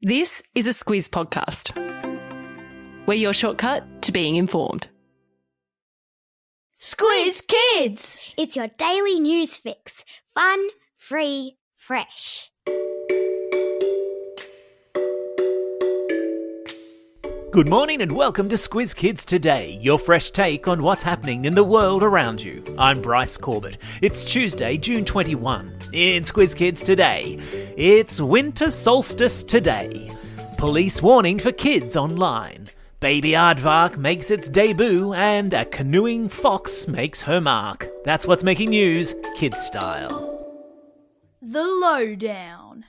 This is a Squiz podcast. We're your shortcut to being informed. Squiz Kids! It's your daily news fix. Fun, free, fresh. Good morning and welcome to Squiz Kids Today, your fresh take on what's happening in the world around you. I'm Bryce Corbett. It's Tuesday, June 21. In Squiz Kids Today, it's winter solstice today. Police warning for kids online. Baby Aardvark makes its debut, and a canoeing fox makes her mark. That's what's making news, kids style. The Lowdown.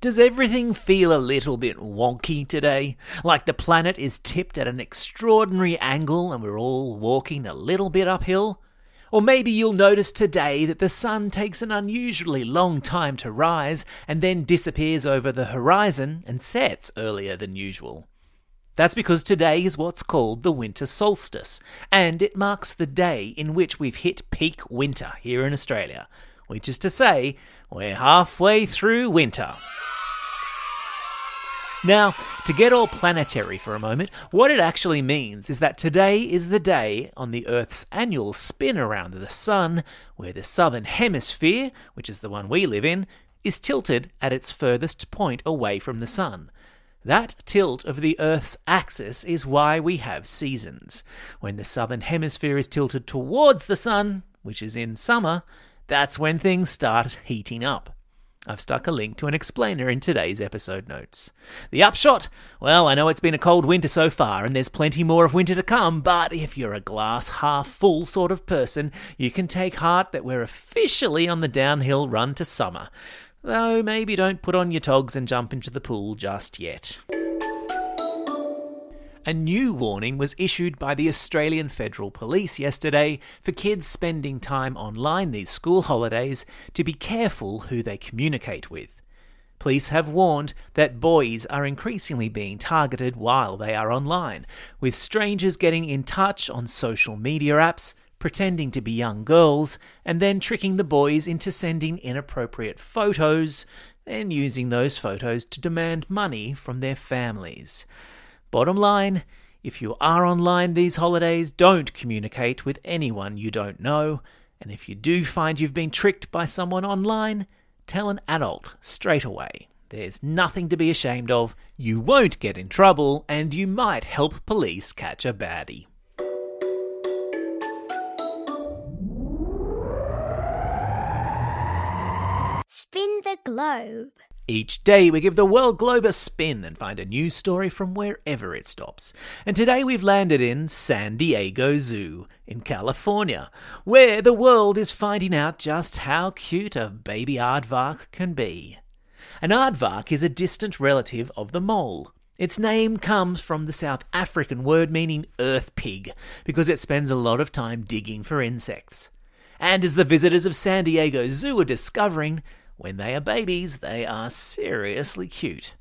Does everything feel a little bit wonky today? Like the planet is tipped at an extraordinary angle and we're all walking a little bit uphill? Or maybe you'll notice today that the sun takes an unusually long time to rise and then disappears over the horizon and sets earlier than usual. That's because today is what's called the winter solstice, and it marks the day in which we've hit peak winter here in Australia, which is to say, we're halfway through winter. Now, to get all planetary for a moment, what it actually means is that today is the day on the Earth's annual spin around the Sun where the southern hemisphere, which is the one we live in, is tilted at its furthest point away from the Sun. That tilt of the Earth's axis is why we have seasons. When the southern hemisphere is tilted towards the Sun, which is in summer, that's when things start heating up. I've stuck a link to an explainer in today's episode notes. The upshot? Well, I know it's been a cold winter so far, and there's plenty more of winter to come, but if you're a glass half full sort of person, you can take heart that we're officially on the downhill run to summer. Though maybe don't put on your togs and jump into the pool just yet. A new warning was issued by the Australian Federal Police yesterday for kids spending time online these school holidays to be careful who they communicate with. Police have warned that boys are increasingly being targeted while they are online, with strangers getting in touch on social media apps, pretending to be young girls, and then tricking the boys into sending inappropriate photos, then using those photos to demand money from their families. Bottom line, if you are online these holidays, don't communicate with anyone you don't know. And if you do find you've been tricked by someone online, tell an adult straight away. There's nothing to be ashamed of, you won't get in trouble, and you might help police catch a baddie. Spin the globe. Each day, we give the world globe a spin and find a new story from wherever it stops. And today, we've landed in San Diego Zoo in California, where the world is finding out just how cute a baby aardvark can be. An aardvark is a distant relative of the mole. Its name comes from the South African word meaning earth pig, because it spends a lot of time digging for insects. And as the visitors of San Diego Zoo are discovering, when they are babies, they are seriously cute.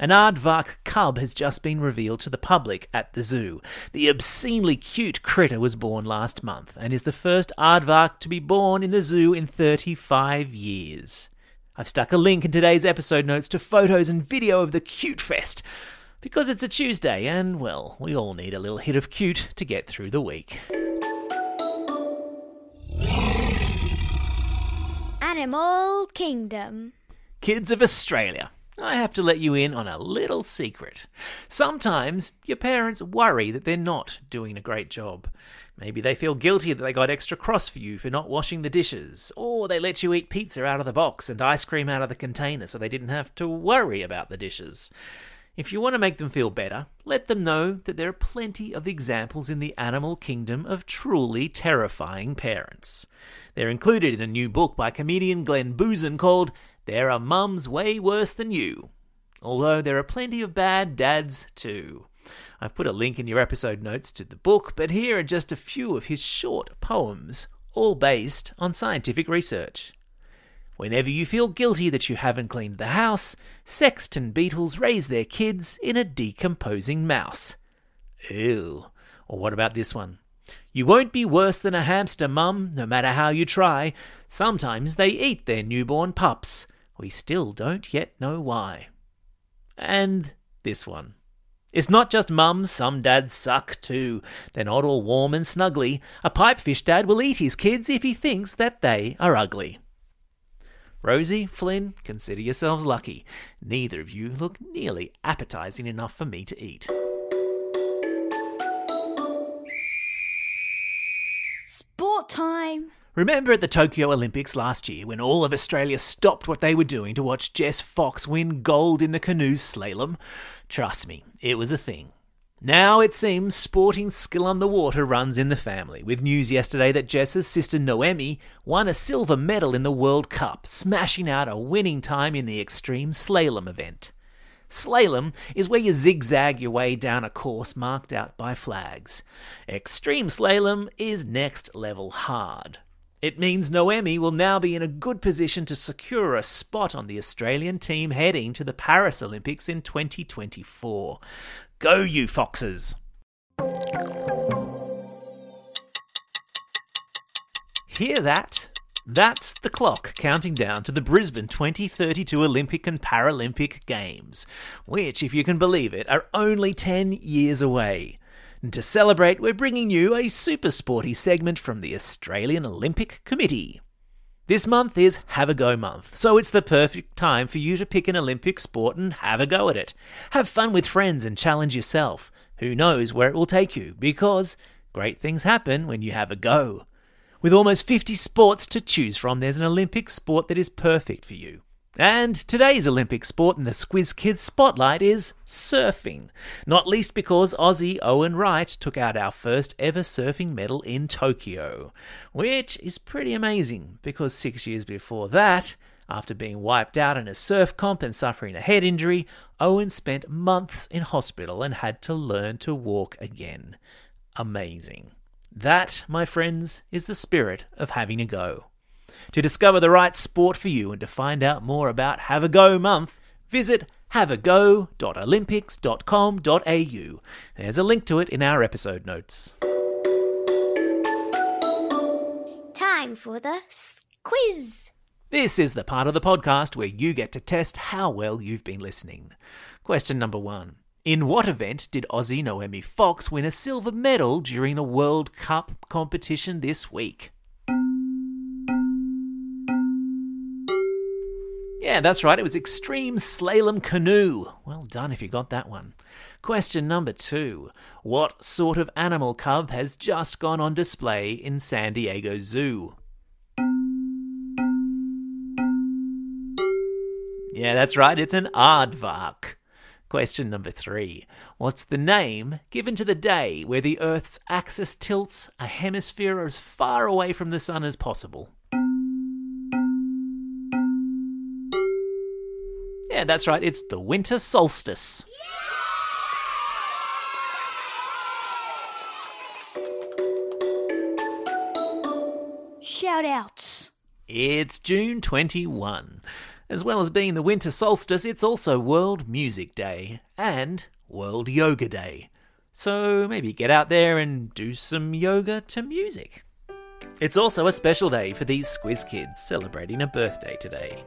An aardvark cub has just been revealed to the public at the zoo. The obscenely cute critter was born last month and is the first aardvark to be born in the zoo in 35 years. I've stuck a link in today's episode notes to photos and video of the Cute Fest because it's a Tuesday and, well, we all need a little hit of cute to get through the week. Animal Kingdom. Kids of Australia, I have to let you in on a little secret. Sometimes your parents worry that they're not doing a great job. Maybe they feel guilty that they got extra cross for you for not washing the dishes, or they let you eat pizza out of the box and ice cream out of the container so they didn't have to worry about the dishes. If you want to make them feel better, let them know that there are plenty of examples in the animal kingdom of truly terrifying parents. They're included in a new book by comedian Glenn Boozan called There Are Mums Way Worse Than You. Although there are plenty of bad dads too. I've put a link in your episode notes to the book, but here are just a few of his short poems, all based on scientific research. Whenever you feel guilty that you haven't cleaned the house, sexton beetles raise their kids in a decomposing mouse. Ew. Or what about this one? You won't be worse than a hamster, mum, no matter how you try. Sometimes they eat their newborn pups. We still don't yet know why. And this one. It's not just mums, some dads suck too. They're not all warm and snuggly. A pipefish dad will eat his kids if he thinks that they are ugly. Rosie, Flynn, consider yourselves lucky. Neither of you look nearly appetizing enough for me to eat. Sport time. Remember at the Tokyo Olympics last year when all of Australia stopped what they were doing to watch Jess Fox win gold in the canoe slalom? Trust me, it was a thing. Now it seems sporting skill on the water runs in the family, with news yesterday that Jess's sister Noemie won a silver medal in the World Cup, smashing out a winning time in the extreme slalom event. Slalom is where you zigzag your way down a course marked out by flags. Extreme slalom is next level hard. It means Noemie will now be in a good position to secure a spot on the Australian team heading to the Paris Olympics in 2024. Go, you foxes! Hear that? That's the clock counting down to the Brisbane 2032 Olympic and Paralympic Games, which, if you can believe it, are only 10 years away. And to celebrate, we're bringing you a super sporty segment from the Australian Olympic Committee. This month is Have a Go month, so it's the perfect time for you to pick an Olympic sport and have a go at it. Have fun with friends and challenge yourself. Who knows where it will take you, because great things happen when you have a go. With almost 50 sports to choose from, there's an Olympic sport that is perfect for you. And today's Olympic sport in the Squiz Kids spotlight is surfing. Not least because Aussie Owen Wright took out our first ever surfing medal in Tokyo. Which is pretty amazing because six years before that, after being wiped out in a surf comp and suffering a head injury, Owen spent months in hospital and had to learn to walk again. Amazing. That, my friends, is the spirit of having a go. To discover the right sport for you and to find out more about Have a Go Month, visit haveago.olympics.com.au. There's a link to it in our episode notes. Time for the quiz. This is the part of the podcast where you get to test how well you've been listening. Question number one. In what event did Aussie Noemie Fox win a silver medal during a World Cup competition this week? Yeah, that's right. It was Extreme Slalom Canoe. Well done if you got that one. Question number two What sort of animal cub has just gone on display in San Diego Zoo? Yeah, that's right. It's an aardvark. Question number three. What's the name given to the day where the Earth's axis tilts a hemisphere as far away from the sun as possible? Yeah, that's right. It's the winter solstice. Shout outs. It's June 21. As well as being the winter solstice, it's also World Music Day and World Yoga Day. So maybe get out there and do some yoga to music. It's also a special day for these Squiz kids celebrating a birthday today.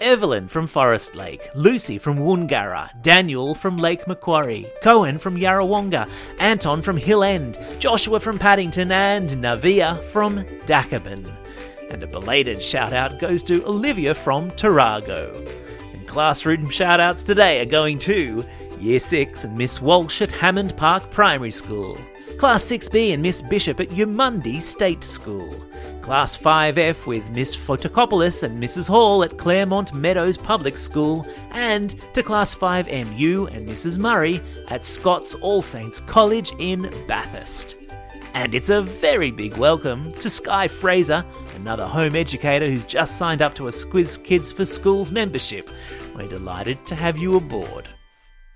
Evelyn from Forest Lake, Lucy from Woongarra, Daniel from Lake Macquarie, Cohen from Yarrawonga, Anton from Hill End, Joshua from Paddington, and Navia from Dakabin. And a belated shout out goes to Olivia from Tarago. And classroom shout outs today are going to Year 6 and Miss Walsh at Hammond Park Primary School, Class 6B and Miss Bishop at Yamundi State School, Class 5F with Miss Photokopoulos and Mrs. Hall at Claremont Meadows Public School, and to Class 5MU and Mrs. Murray at Scots All Saints College in Bathurst. And it's a very big welcome to Sky Fraser, another home educator who's just signed up to a Squiz Kids for Schools membership. We're delighted to have you aboard.